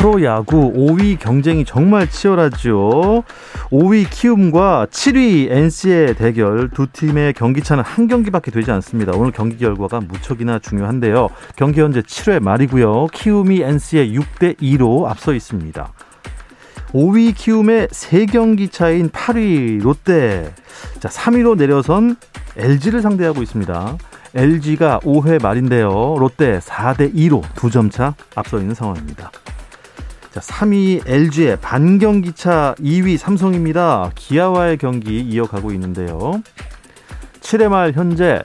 프로야구 5위 경쟁이 정말 치열하죠. 5위 키움과 7위 NC의 대결 두 팀의 경기차는 한 경기밖에 되지 않습니다. 오늘 경기 결과가 무척이나 중요한데요. 경기 현재 7회 말이고요. 키움이 NC의 6대 2로 앞서 있습니다. 5위 키움의 3경기 차인 8위 롯데. 자, 3위로 내려선 LG를 상대하고 있습니다. LG가 5회 말인데요. 롯데 4대 2로 두점차 앞서 있는 상황입니다. 자, 3위 LG의 반경기차 2위 삼성입니다. 기아와의 경기 이어가고 있는데요. 7회 말 현재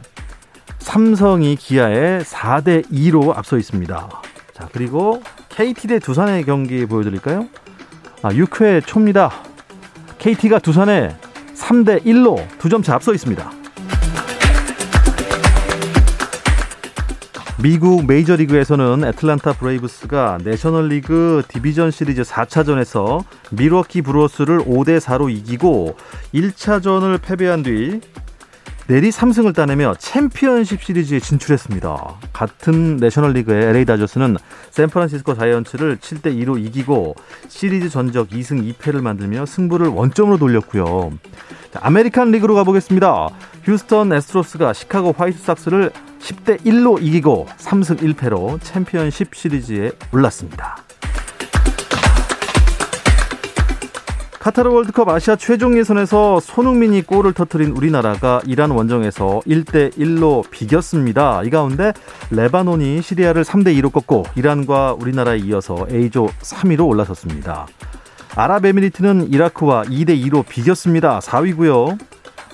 삼성이 기아에 4대 2로 앞서 있습니다. 자, 그리고 KT 대 두산의 경기 보여드릴까요? 아, 6회 초입니다. KT가 두산에 3대 1로 두점차 앞서 있습니다. 미국 메이저리그에서는 애틀란타 브레이브스가 내셔널리그 디비전 시리즈 4차전에서 밀워키 브루어스를 5대 4로 이기고 1차전을 패배한 뒤 내리 3승을 따내며 챔피언십 시리즈에 진출했습니다. 같은 내셔널리그의 LA 다저스는 샌프란시스코 자이언츠를 7대 2로 이기고 시리즈 전적 2승 2패를 만들며 승부를 원점으로 돌렸고요. 자, 아메리칸 리그로 가보겠습니다. 휴스턴 애스트로스가 시카고 화이트삭스를 10대 1로 이기고 3승 1패로 챔피언십 시리즈에 올랐습니다. 카타르 월드컵 아시아 최종 예선에서 손흥민이 골을 터뜨린 우리나라가 이란 원정에서 1대 1로 비겼습니다. 이 가운데 레바논이 시리아를 3대 2로 꺾고 이란과 우리나라에 이어서 A조 3위로 올라섰습니다. 아랍에미리트는 이라크와 2대 2로 비겼습니다. 4위고요.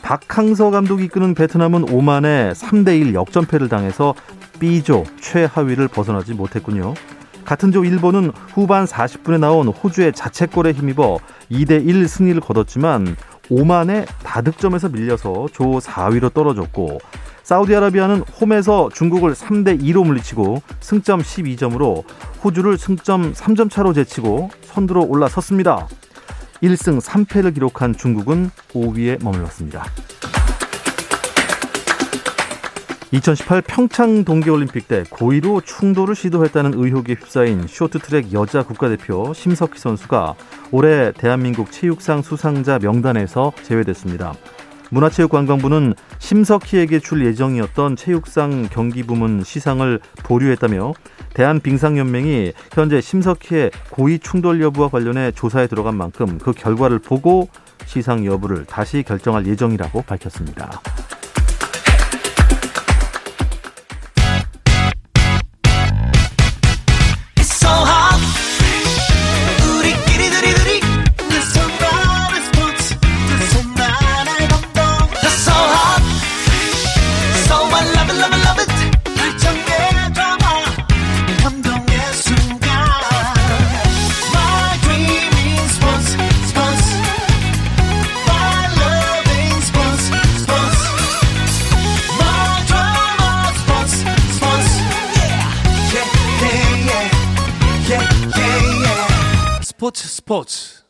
박항서 감독이 이끄는 베트남은 오만에 3대 1 역전패를 당해서 B조 최하위를 벗어나지 못했군요. 같은 조 일본은 후반 40분에 나온 호주의 자책골에 힘입어 2대 1 승리를 거뒀지만 오만에 다득점에서 밀려서 조 4위로 떨어졌고 사우디아라비아는 홈에서 중국을 3대 2로 물리치고 승점 12점으로 호주를 승점 3점 차로 제치고 선두로 올라섰습니다. 1승 3패를 기록한 중국은 5위에 머물렀습니다. 2018 평창 동계올림픽 때 고의로 충돌을 시도했다는 의혹에 휩싸인 쇼트트랙 여자 국가대표 심석희 선수가 올해 대한민국 체육상 수상자 명단에서 제외됐습니다. 문화체육관광부는 심석희에게 줄 예정이었던 체육상 경기 부문 시상을 보류했다며 대한빙상연맹이 현재 심석희의 고의 충돌 여부와 관련해 조사에 들어간 만큼 그 결과를 보고 시상 여부를 다시 결정할 예정이라고 밝혔습니다. 스포츠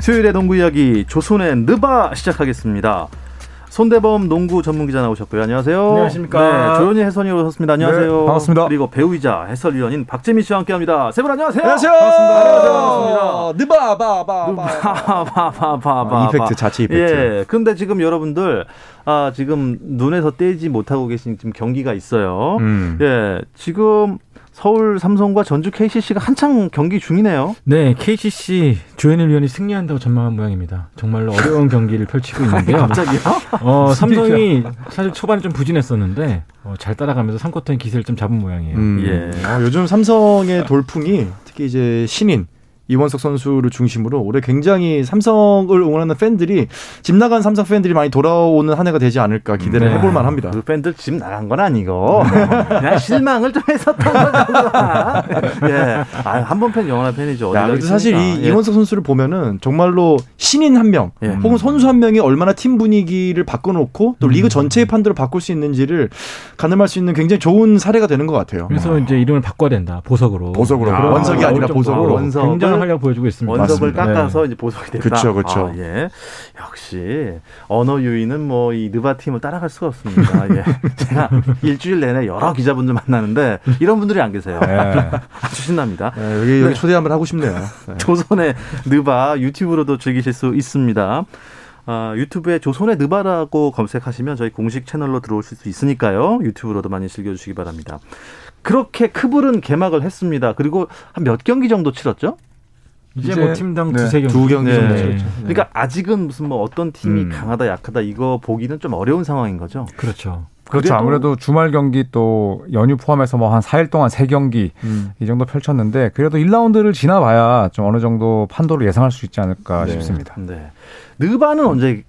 수요일의 농구 이야기 조선의 느바 시작하겠습니다. 손대범 농구 전문 기자 나오셨고요. 안녕하세요. 안녕하십니까. 네, 조현희 해설위원 오셨습니다. 안녕하세요. 네, 반갑습니다. 그리고 배우이자 해설위원인 박재민 씨와 함께합니다. 세 분 안녕하세요. 안녕하세요. 반갑습니다. 느바바바바. 바바바바 이펙트 자체 이펙트. 예. 근데 지금 여러분들 아 지금 눈에서 떼지 못하고 계신 지금 경기가 있어요. 음. 예. 지금 서울 삼성과 전주 KCC가 한창 경기 중이네요. 네, KCC 조현일 위원이 승리한다고 전망한 모양입니다. 정말로 어려운 경기를 펼치고 있는데요. 갑자기요? 어, 삼성이 사실 초반에 좀 부진했었는데 어, 잘 따라가면서 3쿼터의 기세를 좀 잡은 모양이에요. 음. 예. 어, 요즘 삼성의 돌풍이 특히 이제 신인 이원석 선수를 중심으로 올해 굉장히 삼성을 응원하는 팬들이 집 나간 삼성 팬들이 많이 돌아오는 한 해가 되지 않을까 기대를 네. 해볼 만 합니다. 그 팬들 집 나간 건 아니고 그냥 실망을 좀 했었던 거잖아. 예, 아, 한번 팬 영원한 팬이죠. 야? 사실 이 예. 이원석 선수를 보면은 정말로 신인 한 명, 예. 혹은 선수 한 명이 얼마나 팀 분위기를 바꿔놓고 또 리그 전체의 판도를 바꿀 수 있는지를 가늠할 수 있는 굉장히 좋은 사례가 되는 것 같아요. 그래서 이제 이름을 바꿔야 된다. 보석으로. 보석으로. 그런 원석이 아니라 보석으로. 원석을- 굉장한 활약 보여주고 있습니다. 원석을 맞습니다. 깎아서 이제 보석이 됐다. 그쵸, 그쵸. 아, 예. 역시 언어 유희는 뭐이 느바 팀을 따라갈 수가 없습니다. 예. 제가 일주일 내내 여러 기자분들 만나는데 이런 분들이 안 계세요. 아주 신납니다. 네, 여기, 여기 초대 한번 하고 싶네요. 네. 조선의 느바 유튜브로도 즐기실 수 있습니다. 아, 유튜브에 조선의 느바라고 검색하시면 저희 공식 채널로 들어오실 수 있으니까요. 유튜브로도 많이 즐겨주시기 바랍니다. 그렇게 크블은 개막을 했습니다. 그리고 한 몇 경기 정도 치렀죠? 이제, 이제- 뭐 팀당 네, 두세 경기. 두 경기 정도 치렀죠. 그러니까 아직은 무슨 뭐 어떤 팀이 음. 강하다 약하다 이거 보기는 좀 어려운 상황인 거죠. 그렇죠. 그렇죠. 아무래도 주말 경기 또 연휴 포함해서 뭐 한 4일 동안 3경기 음. 이 정도 펼쳤는데 그래도 1라운드를 지나봐야 좀 어느 정도 판도를 예상할 수 있지 않을까 네. 싶습니다. 네. 느바는 언제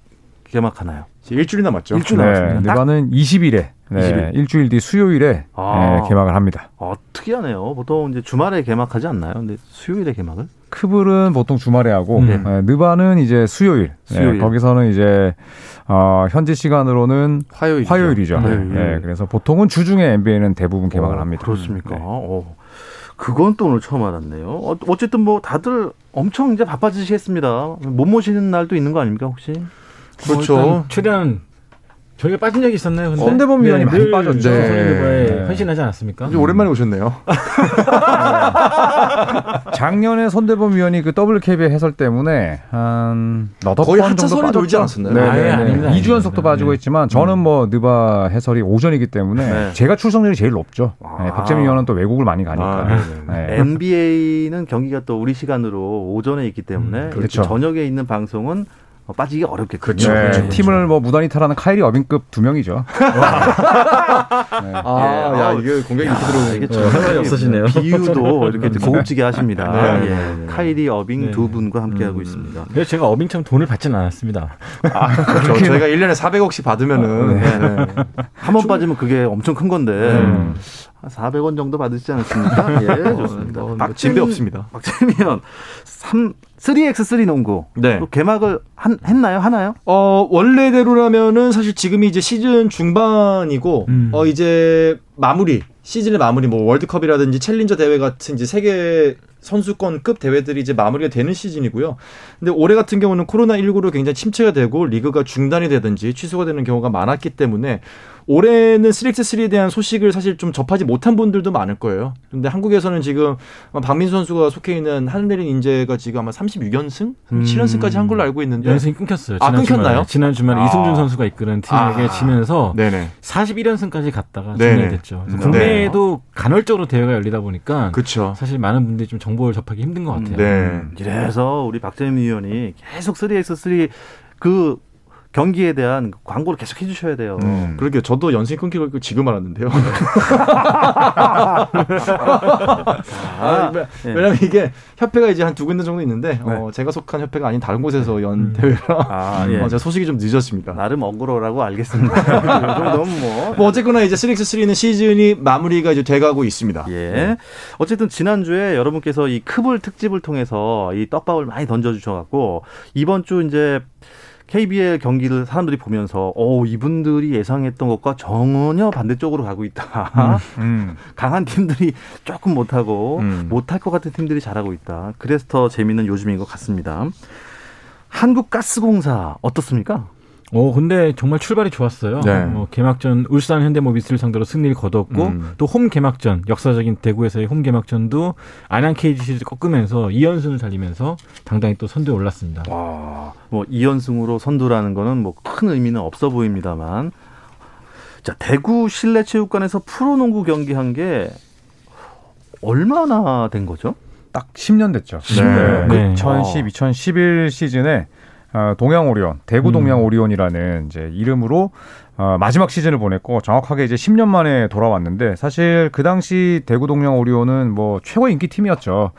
개막하나요? 일주일 남았죠. 일주일 네, 남았습니다. 딱- 느바는 20일에 20일. 일주일 뒤 수요일에 아. 네, 개막을 합니다. 어, 특이하네요. 보통 이제 주말에 개막하지 않나요? 근데 수요일에 개막을? 크블은 보통 주말에 하고 음. 네, 느바는 이제 수요일. 네, 수요일. 거기서는 이제 어, 현지 시간으로는 화요일이죠. 화요일이죠. 화요일. 네, 그래서 보통은 주중에 NBA는 대부분 개막을 어, 합니다. 그렇습니까? 네. 어, 그건 또 오늘 처음 알았네요. 어, 어쨌든 뭐 다들 엄청 이제 바빠지시겠습니다. 못 모시는 날도 있는 거 아닙니까 혹시? 그렇죠. 뭐 최대한 저희가 빠진 적이 있었나요? 근데? 손대범 위원이 많이 늘 빠졌죠. 조선일보에 네. 헌신하지 않았습니까? 좀 오랜만에 오셨네요. 작년에 손대범 위원이 그 WKB의 해설 때문에 한 너덟 거의 번 정도. 돌지 않았었나요? 네, 네, 아닙니다, 네. 2주 연속도. 빠지고 네. 있지만 저는 뭐 느바 해설이 오전이기 때문에 네. 제가 출석률이 제일 높죠. 아. 네, 박재민 위원은 또 외국을 많이 가니까. 아. 네. NBA는 경기가 또 우리 시간으로 오전에 있기 때문에 이렇게 그렇죠. 저녁에 있는 방송은 어, 빠지기 어렵겠군요. 그렇죠. 네, 그렇죠. 팀을 뭐 무단히 탈하는 카이리 어빙급 두 명이죠. 아, 야, 이게 공격이 이렇게 들어오는 이게. 참 없으시네요. 비유도 이렇게 고급지게 하십니다. 네, 예. 네, 네. 카이리 어빙 네. 두 분과 함께하고 있습니다. 그래서 제가 어빙처럼 돈을 받지는 않았습니다. 그렇죠. 저희가 1년에 400억씩 받으면은 네. 네. 한번 빠지면 그게 엄청 큰 건데 음. 한 400원 정도 받으시지 않았습니까? 예, 좋습니다. 뭐, 뭐 박재민- 진배 없습니다. 박재민 3 3x3 농구 네. 또 개막을 한, 했나요? 하나요? 어, 원래대로라면은 사실 지금이 이제 시즌 중반이고, 음. 어, 이제 마무리, 시즌의 마무리, 뭐 월드컵이라든지 챌린저 대회 같은 이제 세계 선수권급 대회들이 이제 마무리가 되는 시즌이고요. 근데 올해 같은 경우는 코로나 19로 굉장히 침체가 되고 리그가 중단이 되든지 취소가 되는 경우가 많았기 때문에 올해는 3x3에 대한 소식을 사실 좀 접하지 못한 분들도 많을 거예요. 근데 한국에서는 지금 박민수 선수가 속해 있는 하늘내린 인재가 지금 아마 36연승? 37연승까지 한 걸로 알고 있는데. 연승이 끊겼어요. 아, 지난 끊겼나요? 주말에. 지난 주말에 아. 이승준 선수가 이끄는 팀에게 아. 지면서 네네. 41연승까지 갔다가 네네. 중단됐죠. 그래서 네. 국내에도 간헐적으로 대회가 열리다 보니까 그쵸. 사실 많은 분들이 좀 정보를 접하기 힘든 것 같아요. 네. 이래서 우리 박재민 위원이 계속 3x3 그 경기에 대한 광고를 계속 해주셔야 돼요. 음. 그러게 저도 연승이 끊기고 있고 지금 알았는데요. 아, 왜- 예. 왜냐면 이게 협회가 이제 한 두 군데 정도 있는데 어, 제가 속한 협회가 아닌 다른 곳에서 연 대회라 아, 예. 어, 제가 소식이 좀 늦었습니다. 나름 억울하라고 알겠습니다. 이 정도면 뭐. 뭐 어쨌거나 이제 3x3는 시즌이 마무리가 이제 돼가고 있습니다. 예. 어쨌든 지난주에 여러분께서 이 크블 특집을 통해서 이 떡밥을 많이 던져주셔갖고 이번 주 이제 KBL 경기를 사람들이 보면서 오 이분들이 예상했던 것과 전혀 반대쪽으로 가고 있다. 음. 강한 팀들이 조금 못하고 음. 못할 것 같은 팀들이 잘하고 있다. 그래서 더 재밌는 요즘인 것 같습니다. 한국가스공사 어떻습니까? 어, 근데 정말 출발이 좋았어요. 네. 어, 개막전 울산 현대모비스를 상대로 승리를 거뒀고 음. 또홈 개막전 역사적인 대구에서의 홈 개막전도 안양 KGC를 꺾으면서 2연승을 달리면서 당당히 또 선두에 올랐습니다. 와, 뭐 2연승으로 선두라는 거는 뭐 큰 의미는 없어 보입니다만. 자, 대구 실내체육관에서 프로농구 경기 한 게 얼마나 된 거죠? 딱 10년 됐죠. 네. 네. 2010, 2011 시즌에 어, 동양 오리온, 대구 동양 오리온이라는 이제 이름으로 어, 마지막 시즌을 보냈고 정확하게 이제 10년 만에 돌아왔는데 사실 그 당시 대구 동양 오리온은 뭐 최고 인기 팀이었죠.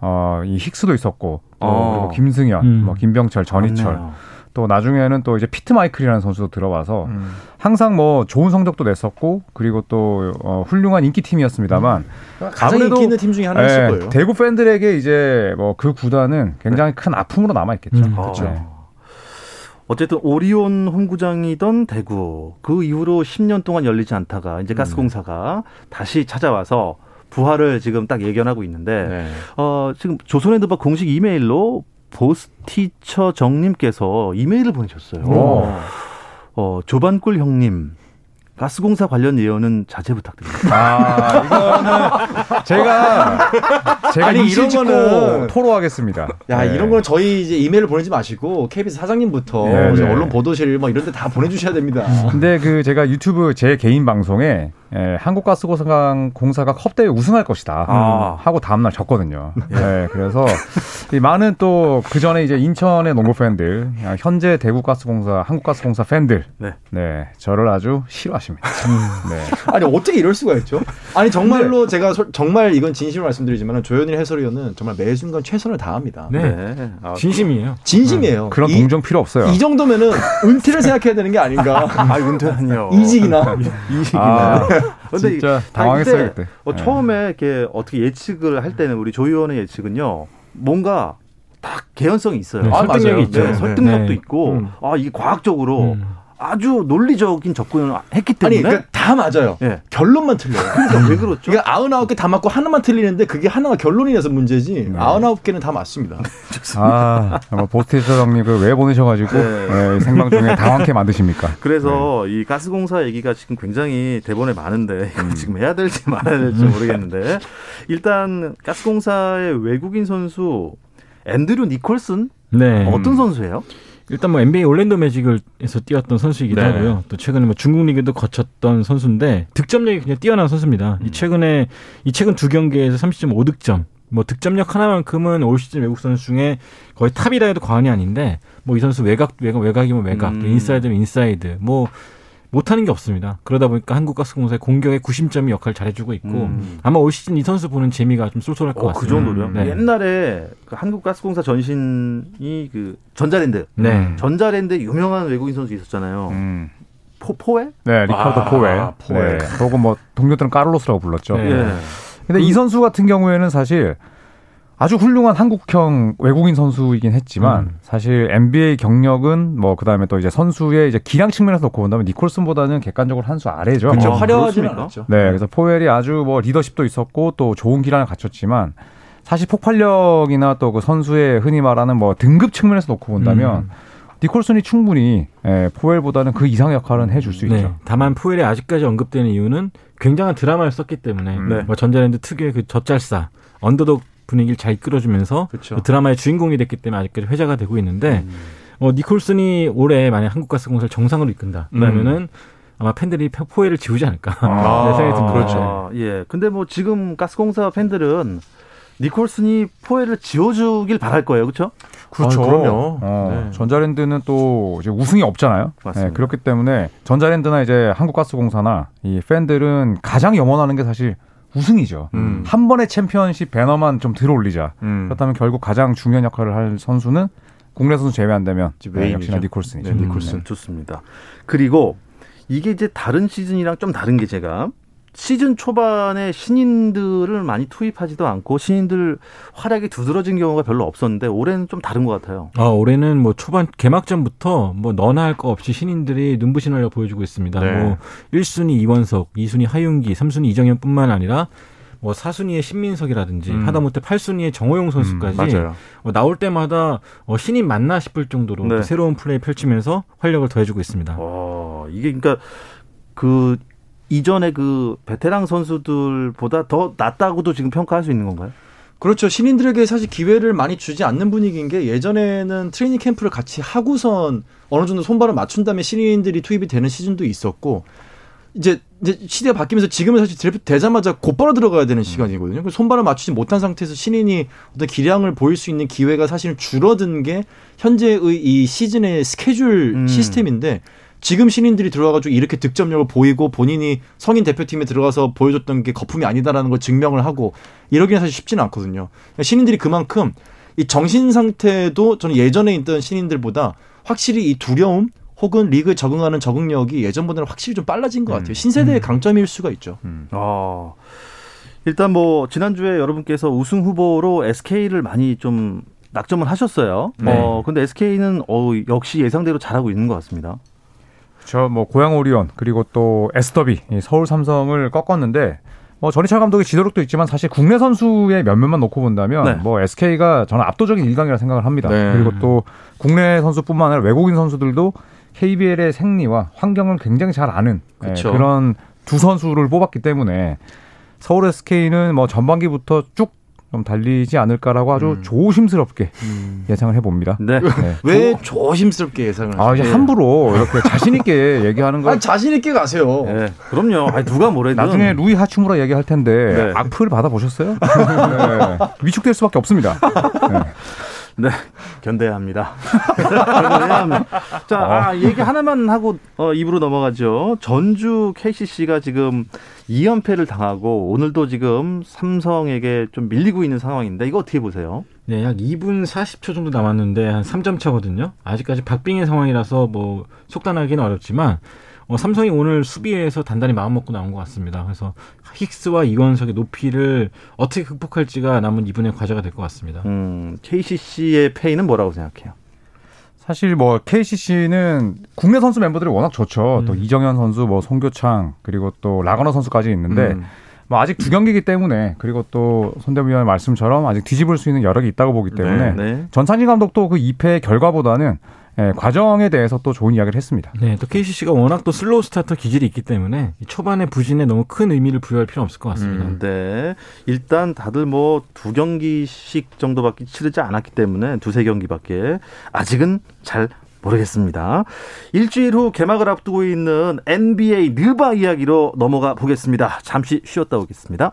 어, 이 힉스도 있었고 또 어. 그리고 김승현, 음. 뭐 김병철, 전희철 맞네요. 또 나중에는 또 이제 피트 마이클이라는 선수도 들어와서 음. 항상 뭐 좋은 성적도 냈었고 그리고 또 어, 훌륭한 인기 팀이었습니다만 가장 아무래도- 인기 있는 팀 중에 하나였을 예, 거예요. 대구 팬들에게 이제 뭐 그 구단은 굉장히 큰 아픔으로 남아 있겠죠. 음, 그렇죠. 네. 어쨌든 오리온 홈구장이던 대구 그 이후로 10년 동안 열리지 않다가 이제 가스공사가 다시 찾아와서 부활을 지금 딱 예견하고 있는데 네. 어, 지금 조선핸드바 공식 이메일로 보스티처 정님께서 이메일을 보내셨어요. 오. 어, 조반꿀 형님 가스공사 관련 예언은 자제 부탁드립니다. 아, 이거는 제가 제가 아니, 이런 거는- 토로하겠습니다. 야 네. 이런 거는 저희 이제 이메일 보내지 마시고 KBS 사장님부터 네, 네. 언론 보도실 뭐 이런 데 다 보내 주셔야 됩니다. 근데 그 제가 유튜브 제 개인 방송에 예, 한국가스공사가 공사가 컵대회 우승할 것이다 아. 하고 다음날 졌거든요. 예, 그래서 이 많은 또 그 전에 이제 인천의 농구 팬들, 아, 현재 대구가스공사, 한국가스공사 팬들, 네. 네, 저를 아주 싫어하십니다. 네. 아니 어떻게 이럴 수가 있죠? 아니 정말로 제가 소- 정말 이건 진심으로 말씀드리지만 조현일 해설위원은 정말 매 순간 최선을 다합니다. 네. 아, 진심이에요. 진심이에요. 그런 이, 동정 필요 없어요. 이 정도면은 은퇴를 생각해야 되는 게 아닌가? 아, 은퇴하니요. 이직이나 이직이나. 아, 근데 진짜 이- 당황했어요, 그때. 어, 네. 처음에 이렇게 어떻게 예측을 할 때는 우리 조 의원의 예측은요. 뭔가 딱 개연성이 있어요. 네, 아, 설득력이 맞아요. 있죠. 네, 설득력도 네. 있고 음. 아 이게 과학적으로 음. 아주 논리적인 접근을 했기 아니 때문에 그러니까 다 맞아요. 예. 결론만 틀려요. 그러니까 왜 그렇죠? 이게 아흔아홉 개 다 맞고 하나만 틀리는데 그게 하나가 결론이라서 문제지. 아흔아홉 개는 다 맞습니다. 아, 뭐 보스티처 형님 그왜 보내셔가지고 네. 네, 생방 중에 당황케 만드십니까? 그래서 네. 이 가스공사 얘기가 지금 굉장히 대본에 많은데 이거 음. 지금 해야 될지 말아야 될지 모르겠는데 일단 가스공사의 외국인 선수 앤드류 니콜슨 네. 어떤 선수예요? 일단 뭐 NBA 올랜도 매직을에서 뛰었던 선수이기도 네. 하고요. 또 최근에 뭐 중국 리그도 거쳤던 선수인데 득점력이 굉장히 뛰어난 선수입니다. 음. 이 최근에 이 최근 두 경기에서 30.5득점. 뭐 득점력 하나만큼은 올 시즌 외국 선수 중에 거의 탑이라 해도 과언이 아닌데 뭐 이 선수 외곽 외곽 외곽이면 외곽, 음. 인사이드면 인사이드 뭐 못하는 게 없습니다. 그러다 보니까 한국가스공사의 공격의 구심점이 역할을 잘해주고 있고 음. 아마 올 시즌 이 선수 보는 재미가 좀 쏠쏠할 것 어, 그 같습니다. 정도로요? 네. 옛날에 그 한국가스공사 전신이 그 전자랜드 네. 전자랜드 유명한 외국인 선수 있었잖아요. 음. 포 포에? 네, 리카르도 아, 포웰. 포웰. 네, 혹은 뭐 동료들은 까를로스라고 불렀죠. 네. 예. 근데 이 선수 같은 경우에는 사실 아주 훌륭한 한국형 외국인 선수이긴 했지만 음. 사실 NBA 경력은 뭐 그다음에 또 이제 선수의 이제 기량 측면에서 놓고 본다면 니콜슨보다는 객관적으로 한 수 아래죠. 그렇죠. 어, 그렇습니까? 않았죠. 네, 그래서 포웰이 아주 뭐 리더십도 있었고 또 좋은 기량을 갖췄지만 사실 폭발력이나 또 그 선수의 흔히 말하는 뭐 등급 측면에서 놓고 본다면 음. 니콜슨이 충분히 예, 포웰보다는 그 이상의 역할은 해줄 수 네. 있죠. 다만 포엘이 아직까지 언급되는 이유는 굉장한 드라마를 썼기 때문에 네. 뭐 전자랜드 특유의 그 젖잘싸 언더독 분위기를 잘 이끌어주면서 그렇죠. 그 드라마의 주인공이 됐기 때문에 아직까지 회자가 되고 있는데 음. 어, 니콜슨이 올해 만약 한국가스공사를 정상으로 이끈다 그러면은 아마 팬들이 포- 포엘을 지우지 않을까 아, 네, 생각이 듭니다. 그렇죠. 예. 근데 뭐 지금 가스공사 팬들은 니콜슨이 포에를 지워주길 바랄 거예요, 그렇죠? 그렇죠. 아, 그럼요. 네. 어, 전자랜드는 또 이제 우승이 없잖아요. 맞습니다. 네, 그렇기 때문에 전자랜드나 이제 한국가스공사나 이 팬들은 가장 염원하는 게 사실 우승이죠. 음. 한 번의 챔피언십 배너만 좀 들어올리자. 음. 그렇다면 결국 가장 중요한 역할을 할 선수는 국내 선수 제외한다면 네. 역시나 니콜슨이죠. 네, 니콜슨. 음, 좋습니다. 그리고 이게 이제 다른 시즌이랑 좀 다른 게 제가 시즌 초반에 신인들을 많이 투입하지도 않고 신인들 활약이 두드러진 경우가 별로 없었는데 올해는 좀 다른 것 같아요. 아, 올해는 뭐 초반 개막전부터 뭐 너나 할 거 없이 신인들이 눈부신 활약 보여주고 있습니다. 네. 뭐 1순위 이원석, 2순위 하윤기, 3순위 이정현뿐만 아니라 뭐 4순위의 신민석이라든지 음. 하다못해 8순위의 정호용 선수까지 맞아요. 어, 나올 때마다 어, 신인 맞나 싶을 정도로 네. 또 새로운 플레이 펼치면서 활력을 더해주고 있습니다. 어, 이게 그러니까 그 이전에 그 베테랑 선수들보다 더 낫다고도 지금 평가할 수 있는 건가요? 그렇죠. 신인들에게 사실 기회를 많이 주지 않는 분위기인 게 예전에는 트레이닝 캠프를 같이 하고선 어느 정도 손발을 맞춘 다음에 신인들이 투입이 되는 시즌도 있었고 이제 이제 시대가 바뀌면서 지금은 사실 드래프트 되자마자 곧바로 들어가야 되는 시간이거든요. 그 손발을 맞추지 못한 상태에서 신인이 어떤 기량을 보일 수 있는 기회가 사실은 줄어든 게 현재의 이 시즌의 스케줄 음. 시스템인데 지금 신인들이 들어와가지고 이렇게 득점력을 보이고 본인이 성인 대표팀에 들어가서 보여줬던 게 거품이 아니다라는 걸 증명을 하고 이러기는 사실 쉽지는 않거든요. 그러니까 신인들이 그만큼 이 정신 상태도 저는 예전에 있던 신인들보다 확실히 이 두려움 혹은 리그에 적응하는 적응력이 예전보다는 확실히 좀 빨라진 것 같아요. 신세대의 강점일 수가 있죠. 어, 일단 뭐 지난주에 여러분께서 우승 후보로 SK를 많이 좀 낙점을 하셨어요. 네. 어, 근데 SK는 어, 역시 예상대로 잘하고 있는 것 같습니다. 저뭐 고양 오리온 그리고 또 에스더비 이 서울 삼성을 꺾었는데 뭐 전희철 감독의 지도력도 있지만 사실 국내 선수의 면면만 놓고 본다면 네. 뭐 SK가 저는 압도적인 일강이라 생각을 합니다. 네. 그리고 또 국내 선수뿐만 아니라 외국인 선수들도 KBL의 생리와 환경을 굉장히 잘 아는 예. 그런 두 선수를 뽑았기 때문에 서울 SK는 뭐 전반기부터 쭉 좀 달리지 않을까라고 아주 음. 조심스럽게 예상을 해봅니다. 네. 네. 왜 조심스럽게 예상을 아, 이제 하세요? 함부로 이렇게 자신 있게 얘기하는 거 아니, 자신 있게 가세요. 네, 그럼요. 아니, 누가 뭐래든 나중에 루이 하치무라 얘기할 텐데 네. 악플 받아보셨어요? 네. 위축될 수밖에 없습니다. 네. 네, 견뎌야 합니다. 견뎌야 합니다. 자, 아, 얘기 하나만 하고 어, 입으로 넘어가죠. 전주 KCC가 지금 2연패를 당하고 오늘도 지금 삼성에게 좀 밀리고 있는 상황인데 이거 어떻게 보세요? 네, 약 2분 40초 정도 남았는데 한 3점 차거든요. 아직까지 박빙의 상황이라서 뭐 속단하기는 어렵지만 어, 삼성이 오늘 수비에서 단단히 마음 먹고 나온 것 같습니다. 그래서 힉스와 이원석의 높이를 어떻게 극복할지가 남은 이분의 과제가 될 것 같습니다. 음, KCC의 페이는 뭐라고 생각해요? 사실 뭐 KCC는 국내 선수 멤버들이 워낙 좋죠. 또 이정현 선수, 뭐 송교창 그리고 또 라거너 선수까지 있는데 음. 뭐 아직 두 경기이기 때문에 그리고 또 손대위원의 말씀처럼 아직 뒤집을 수 있는 여력이 있다고 보기 때문에 네. 전찬희 감독도 그 2패의 결과보다는 예, 과정에 대해서 또 좋은 이야기를 했습니다. 네, 또 KCC가 워낙 또 slow starter 기질이 있기 때문에 이 초반에 부진에 너무 큰 의미를 부여할 필요는 없을 것 같습니다. 음, 네. 일단 다들 뭐 두 경기씩 정도밖에 치르지 않았기 때문에 두세 경기밖에 아직은 잘 모르겠습니다. 일주일 후 개막을 앞두고 있는 NBA 느바 이야기로 넘어가 보겠습니다. 잠시 쉬었다 오겠습니다.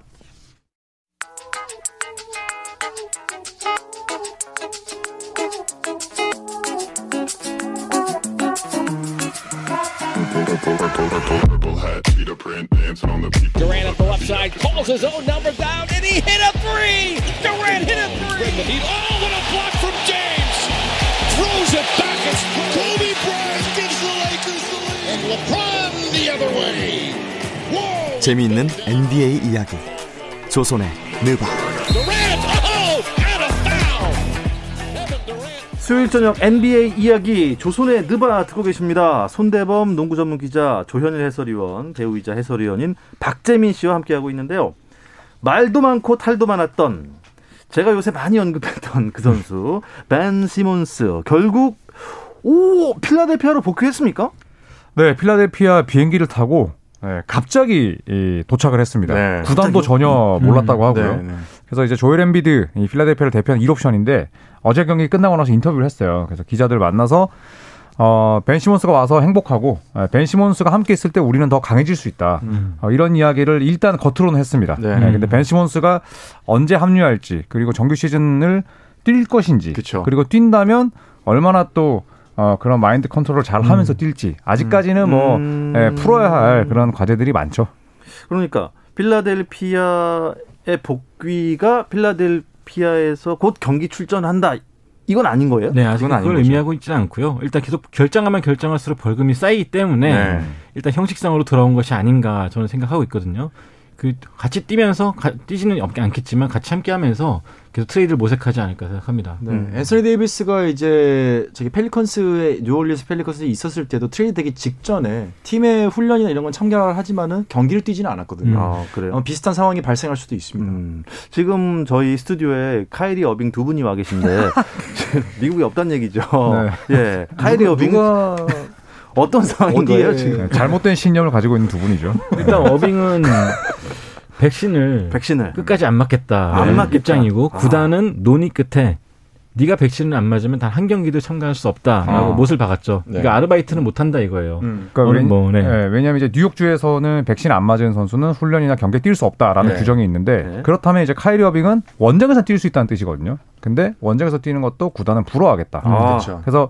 Durant at the left side calls his own number down, and he hit a three. Durant hit a three. Oh, what a block from James! Throws it back. It's Kobe Bryant gives the Lakers the lead, and LeBron the other way. Whoa! 재미있는 NBA 이야기 조선의 느바 수요일 저녁 NBA 이야기 조선의 느바 듣고 계십니다. 손대범 농구 전문 기자 조현일 해설위원 배우이자 해설위원인 박재민 씨와 함께하고 있는데요. 말도 많고 탈도 많았던 제가 요새 많이 언급했던 그 선수 벤 시몬스 결국 오 필라델피아로 복귀했습니까? 네, 필라델피아 비행기를 타고 네, 갑자기 이, 도착을 했습니다. 네, 구단도 전혀 몰랐다고 하고요. 네, 네. 그래서 이제 조엘 엠비드 이 필라델피아를 대표한 1옵션인데 어제 경기 끝나고 나서 인터뷰를 했어요. 그래서 기자들 만나서 어, 벤 시몬스가 와서 행복하고 예, 벤 시몬스가 함께 있을 때 우리는 더 강해질 수 있다. 어, 이런 이야기를 일단 겉으로는 했습니다. 네. 예, 근데 벤 시몬스가 언제 합류할지 그리고 정규 시즌을 뛸 것인지 그쵸. 그리고 뛴다면 얼마나 또 어, 그런 마인드 컨트롤을 잘 하면서 뛸지 아직까지는 뭐 음. 예, 풀어야 할 그런 과제들이 많죠. 그러니까 필라델피아의 복귀가 필라델피아에서 곧 경기 출전한다. 이건 아닌 거예요? 네, 아직 그건 아닌 그걸. 의미하고 있지는 않고요. 일단 계속 결장하면 결장할수록 벌금이 쌓이기 때문에 네. 일단 형식상으로 돌아온 것이 아닌가 저는 생각하고 있거든요. 그 같이 뛰면서 가, 뛰지는 없- 않겠지만 같이 함께하면서 계속 트레이드를 모색하지 않을까 생각합니다. 네. 음. 앤서니 데이비스가 이제 저기 펠리컨스에 뉴올리언스 펠리컨스에 있었을 때도 트레이드 되기 직전에 팀의 훈련이나 이런 건 참가를 하지만은 경기를 뛰지는 않았거든요. 아, 그래요? 어, 비슷한 상황이 발생할 수도 있습니다. 음, 지금 저희 스튜디오에 카이리 어빙 두 분이 와 계신데 지금 미국에 없다는 얘기죠. 예, 카이리 어빙 누가 어떤 상황인 거예요 지금? 네, 잘못된 신념을 가지고 있는 두 분이죠. 일단 어빙은 백신을 백신을 끝까지 안 맞겠다. 안 맞겠다. 입장이고 아. 구단은 논의 끝에 네가 백신을 안 맞으면 단 한 경기도 참가할 수 없다라고 아. 못을 박았죠. 네. 그러니까 아르바이트는 못 한다 이거예요. 음. 그러니까 뭐, 네. 예, 왜냐하면 이제 뉴욕주에서는 백신 안 맞은 선수는 훈련이나 경기에 뛸 수 없다라는 네. 규정이 있는데 네. 그렇다면 이제 카이리 어빙은 원정에서 뛸 수 있다는 뜻이거든요. 근데 원정에서 뛰는 것도 구단은 불허하겠다. 아. 그렇죠. 그래서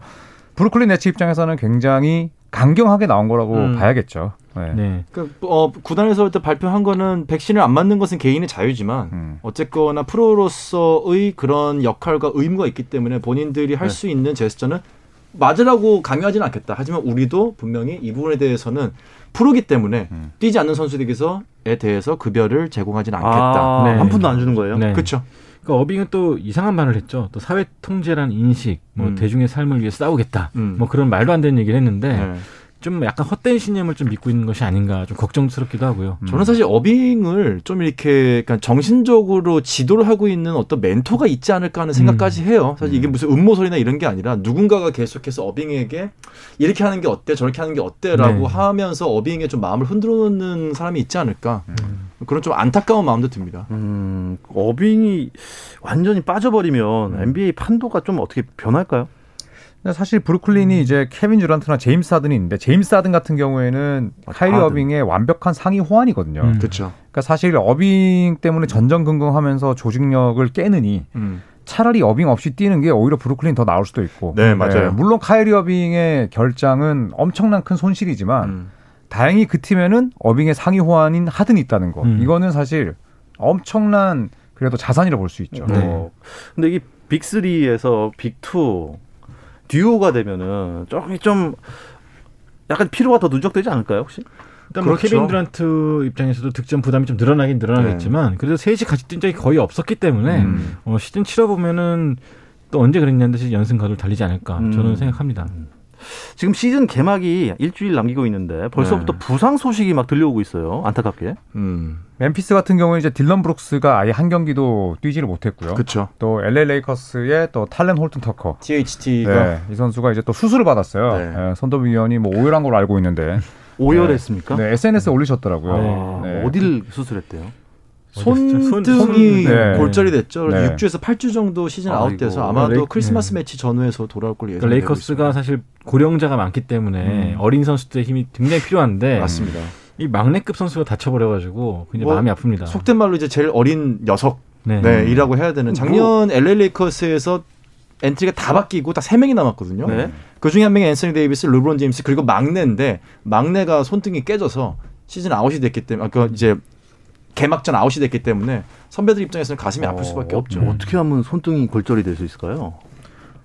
브루클린 네츠 입장에서는 굉장히 강경하게 나온 거라고 음. 봐야겠죠. 네. 네. 그, 어, 구단에서 일단 발표한 거는 백신을 안 맞는 것은 개인의 자유지만 음. 어쨌거나 프로로서의 그런 역할과 의무가 있기 때문에 본인들이 할수 있는 제스처는 맞으라고 강요하지는 않겠다. 하지만 우리도 분명히 이 부분에 대해서는 프로기 때문에 음. 뛰지 않는 선수들에게서에 대해서 급여를 제공하지는 않겠다. 아, 네. 한 푼도 안 주는 거예요? 네. 그렇죠. 그러니까 어빙은 또 이상한 말을 했죠. 또 사회 통제란 인식, 뭐 음. 대중의 삶을 위해 싸우겠다. 음. 뭐 그런 말도 안 되는 얘기를 했는데 네. 좀 약간 헛된 신념을 좀 믿고 있는 것이 아닌가 좀 걱정스럽기도 하고요. 저는 사실 어빙을 좀 이렇게 그러니까 정신적으로 지도를 하고 있는 어떤 멘토가 있지 않을까 하는 생각까지 해요. 사실 이게 무슨 음모설이나 이런 게 아니라 누군가가 계속해서 어빙에게 이렇게 하는 게 어때, 저렇게 하는 게 어때라고 네. 하면서 어빙에 좀 마음을 흔들어 놓는 사람이 있지 않을까. 그런 좀 안타까운 마음도 듭니다. 음, 어빙이 완전히 빠져버리면 NBA 판도가 좀 어떻게 변할까요? 사실 브루클린이 이제 케빈 듀란트나 제임스 하든이 있는데 제임스 하든 같은 경우에는 아, 카이리 하든. 어빙의 완벽한 상위 호환이거든요. 음. 그렇죠. 그러니까 사실 어빙 때문에 전전긍긍하면서 조직력을 깨느니 음. 차라리 어빙 없이 뛰는 게 오히려 브루클린 더 나을 수도 있고. 네, 맞아요. 물론 카이리 어빙의 결장은 엄청난 큰 손실이지만 음. 다행히 그 팀에는 어빙의 상위 호환인 하든이 있다는 거. 음. 이거는 사실 엄청난 그래도 자산이라 볼수 있죠. 네. 어, 근데 이 빅3에서 빅2 듀오가 되면은 조금 좀 약간 피로가 더 누적되지 않을까요, 혹시? 일단 뭐 그렇죠. 케빈 드란트 입장에서도 득점 부담이 좀 늘어나긴 늘어나겠지만 그래도 셋이 같이 뛴 적이 거의 없었기 때문에 음. 어, 시즌 치러 보면은 또 언제 그랬냐는 듯이 연승 가도를 달리지 않을까 음. 저는 생각합니다. 지금 시즌 개막이 일주일 남기고 있는데 벌써부터 네. 부상 소식이 막 들려오고 있어요. 안타깝게. 음. 멤피스 같은 경우에 이제 딜런 브룩스가 아예 한 경기도 뛰지를 못했고요. 그렇죠. 또 LA 레이커스의 또 탈렌 홀튼 터커. THT가 네, 이 선수가 이제 또 수술을 받았어요. 네. 예, 선도위원이 뭐 오열한 걸로 알고 있는데 오열했습니까? 네, SNS에 올리셨더라고요. 아, 네. 어디를 수술했대요? 손- 손등이 네. 골절이 됐죠. 네. 6주에서 8주 정도 시즌 아이고. 아웃돼서 아마도 레이- 크리스마스 네. 매치 전후에서 돌아올 그러니까 예상되고 레이커스가 있습니다. 사실 고령자가 많기 때문에 음. 어린 선수들의 힘이 굉장히 필요한데 맞습니다. 이 막내급 선수가 다쳐버려가지고 굉장히 뭐, 마음이 아픕니다. 속된 말로 이제 제일 어린 녀석 네. 네, 이라고 해야 되는 작년 LA 레이커스에서 엔트리가 다 바뀌고 딱 세 명이 남았거든요. 네. 그 중에 한 명이 앤서니 데이비스, 르브론 제임스 그리고 막내인데 막내가 손등이 깨져서 시즌 아웃이 됐기 때문에 아, 그 이제 개막전 아웃이 됐기 때문에 선배들 입장에서는 가슴이 아플 수밖에 어, 없죠. 어떻게 하면 손등이 골절이 될 수 있을까요?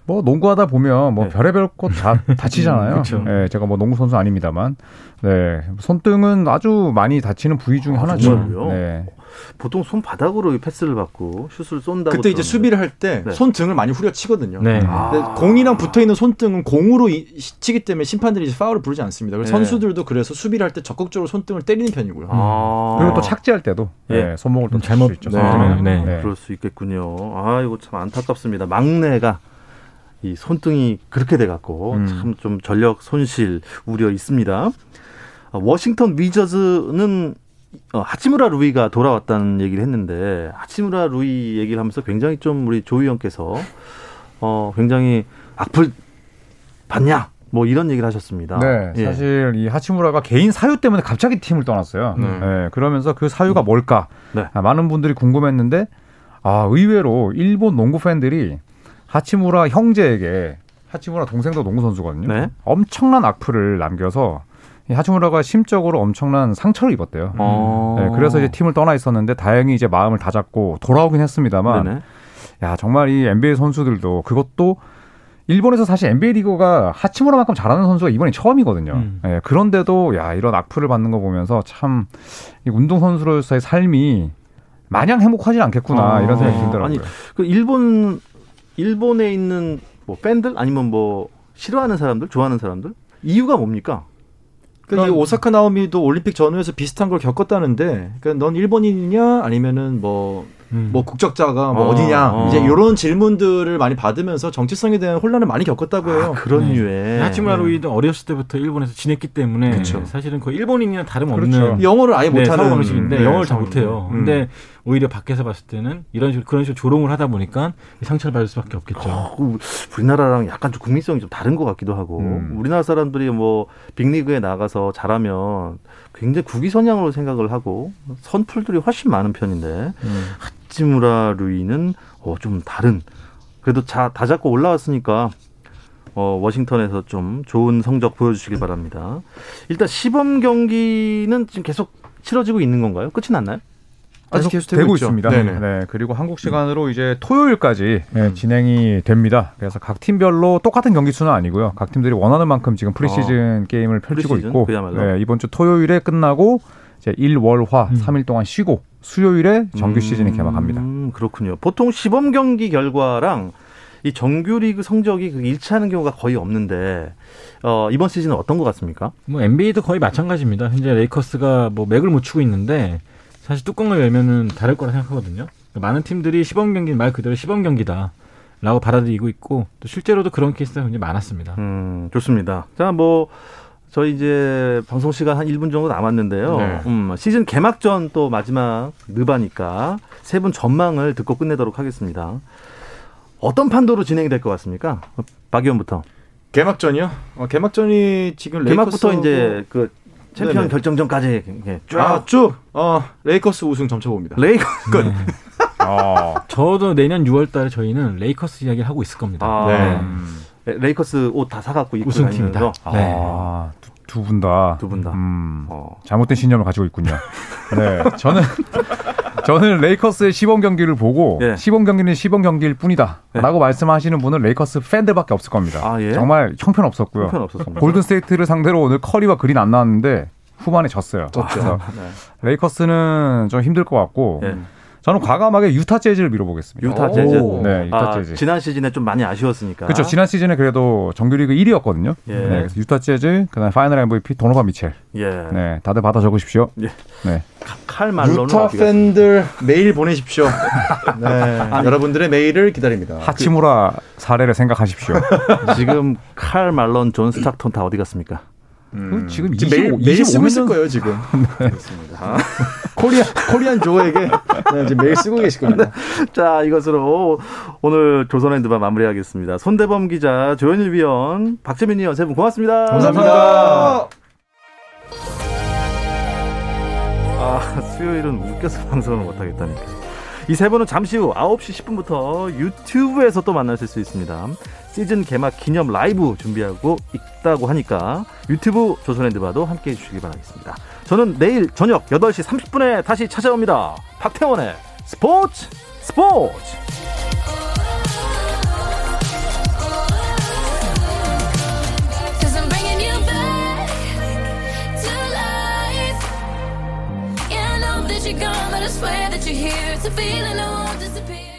뭐 농구하다 보면 뭐 네. 별의별 것다 다치잖아요. 그쵸. 네, 제가 뭐 농구 선수 아닙니다만, 네 손등은 아주 많이 다치는 부위 중에 아, 하나죠. 정말요? 네. 보통 손바닥으로 패스를 받고 슛을 쏜다고 그때 이제. 수비를 할때 네. 손등을 많이 후려치거든요. 네. 아. 공이랑 붙어 있는 손등은 공으로 이- 치기 때문에 심판들이 이제 파울을 부르지 않습니다. 그래서 네. 선수들도 그래서 수비를 할 때 적극적으로 손등을 때리는 편이고요. 아. 그리고 또 착지할 때도 예. 네, 손목을 또 음, 잘못 수 있죠. 네. 네. 네. 그럴 수 있겠군요. 아, 이거 참 안타깝습니다. 막내가 이 손등이 그렇게 돼갖고 음. 참좀 전력 손실 우려 있습니다. 어, 워싱턴 위저즈는 어, 하치무라 루이가 돌아왔다는 얘기를 했는데 하치무라 루이 얘기를 하면서 굉장히 좀 우리 조 의원께서 어, 굉장히 악플 받냐 뭐 이런 얘기를 하셨습니다. 네, 예. 사실 이 하치무라가 개인 사유 때문에 갑자기 팀을 떠났어요. 네. 네, 그러면서 그 사유가 뭘까? 네. 아, 많은 분들이 궁금했는데, 아 의외로 일본 농구 팬들이 하치무라 형제에게 하치무라 동생도 농구 선수거든요. 네. 엄청난 악플을 남겨서 이 하치무라가 심적으로 엄청난 상처를 입었대요. 어. 네, 그래서 이제 팀을 떠나 있었는데 다행히 이제 마음을 다잡고 돌아오긴 했습니다만, 네네. 야 정말 이 NBA 선수들도 그것도 일본에서 사실 NBA 리그가 하치무라만큼 잘하는 선수가 이번이 처음이거든요. 음. 예, 그런데도 야 이런 악플을 받는 거 보면서 참이 운동 선수로서의 삶이 마냥 행복하지 않겠구나 아, 이런 생각이 네. 들더라고요. 아니, 그 일본 일본에 있는 뭐 팬들 아니면 뭐 싫어하는 사람들, 좋아하는 사람들 이유가 뭡니까? 그러니까 이 오사카 나오미도 올림픽 전후에서 비슷한 걸 겪었다는데, 그러니까 넌 일본인이냐 아니면은 뭐 음. 뭐 국적자가 뭐 어, 어, 디냐 어. 이제 이런 질문들을 많이 받으면서 정체성에 대한 혼란을 많이 겪었다고 해요. 아, 그런 네. 유의 하치무라 루이도 어렸을 때부터 일본에서 지냈기 때문에 그쵸. 사실은 거의 일본인이나 다름없는 그렇죠. 영어를 아예 네, 못하는 사고 방식인데 네, 영어를 잘 상황인데. 못해요. 음. 근데 오히려 밖에서 봤을 때는 이런 식으로 그런 식으로 조롱을 하다 보니까 상처를 받을 수밖에 없겠죠. 어, 그 우리나라랑 약간 좀 국민성이 좀 다른 것 같기도 하고 음. 우리나라 사람들이 뭐 빅리그에 나가서 잘하면 굉장히 국위선양으로 생각을 하고 선풀들이 훨씬 많은 편인데 음. 하찌무라 루이는 어, 좀 다른 그래도 자, 다 잡고 올라왔으니까 어, 워싱턴에서 좀 좋은 성적 보여주시길 바랍니다. 일단 시범 경기는 지금 계속 치러지고 있는 건가요? 끝이 났나요? 아직 계속 되고, 되고 있죠. 있습니다. 네네. 네, 그리고 한국 시간으로 이제 토요일까지 네, 진행이 됩니다. 그래서 각 팀별로 똑같은 경기 수는 아니고요. 각 팀들이 원하는 만큼 지금 프리시즌 게임을 펼치고 프리시즌? 있고? 네, 이번 주 토요일에 끝나고 이제 일월화 음. 3일 동안 쉬고 수요일에 정규 시즌이 개막합니다. 음, 그렇군요. 보통 시범 경기 결과랑 이 정규리그 성적이 그 일치하는 경우가 거의 없는데 어, 이번 시즌은 어떤 것 같습니까? 뭐 NBA도 거의 마찬가지입니다. 현재 레이커스가 뭐 맥을 못 추고 있는데 사실 뚜껑을 열면은 다를 거라 생각하거든요. 많은 팀들이 시범 경기는 말 그대로 시범 경기다 라고 받아들이고 있고 또 실제로도 그런 케이스가 굉장히 많았습니다. 음, 좋습니다. 자, 뭐 저희 이제 방송 시간 한 1분 정도 남았는데요. 네. 음, 시즌 개막전 또 마지막 느바니까 세 분 전망을 듣고 끝내도록 하겠습니다. 어떤 판도로 진행이 될 것 같습니까? 박 의원부터. 개막전이요? 어, 개막전이 지금 개막부터 이제 그 챔피언 네네. 결정전까지 쭉 아, 쭉 어, 레이커스 우승 점쳐봅니다. 레이커 끝. 네. 어, 저도 내년 6월 달에 저희는 레이커스 이야기를 하고 있을 겁니다. 아, 네. 음. 레이커스 옷 다 사갖고 입고 우승팀이다. 네. 아, 두 분 다. 두 분 다. 음, 어. 잘못된 신념을 가지고 있군요. 네, 저는 저는 레이커스의 시범 경기를 보고 예. 시범 경기는 시범 경기일 뿐이다라고 예. 말씀하시는 분은 레이커스 팬들밖에 없을 겁니다. 아, 예? 정말 형편 없었고요. 형편 없었습니다. 골든 스테이트를 상대로 오늘 커리와 그린 안 나왔는데 후반에 졌어요. 졌죠. 그래서 네. 레이커스는 좀 힘들 것 같고 예. 저는 과감하게 유타 재즈를 밀어보겠습니다. 유타 오. 재즈. 네, 유타 아, 재즈. 지난 시즌에 좀 많이 아쉬웠으니까. 그렇죠. 지난 시즌에 그래도 정규리그 1위였거든요. 예. 네, 그래서 유타 재즈, 그다음 final MVP 도노반 미첼. 예. 네, 다들 받아 적으십시오. 예. 네. 칼 말론은 유타 어디가 팬들 메일 보내십시오. 네, 여러분들의 메일을 기다립니다. 하치무라 사례를 생각하십시오. 지금 칼 말론 존 스탁턴 다 어디 갔습니까? 그 지금 지금 메일, 25, 메일 쓰고 25년 있을 거예요 지금. 그렇습니다. 코리안 코리안 조에게 네, 지금 메일 쓰고 계실 겁니다. 자, 이것으로 오늘 조선핸드바 마무리하겠습니다. 손대범 기자, 조현일 위원, 박재민 위원 세 분 고맙습니다. 감사합니다. 아, 수요일은 웃겨서 방송을 못하겠다니까. 이 세 분은 잠시 후 9시 10분부터 유튜브에서 또 만나실 수 있습니다. 시즌 개막 기념 라이브 준비하고 있다고 하니까 유튜브 조선핸드바도 함께 해주시기 바라겠습니다. 저는 내일 저녁 8시 30분에 다시 찾아옵니다. 박태원의 스포츠 스포츠! You're gone, but I swear that you're here. It's a feeling I won't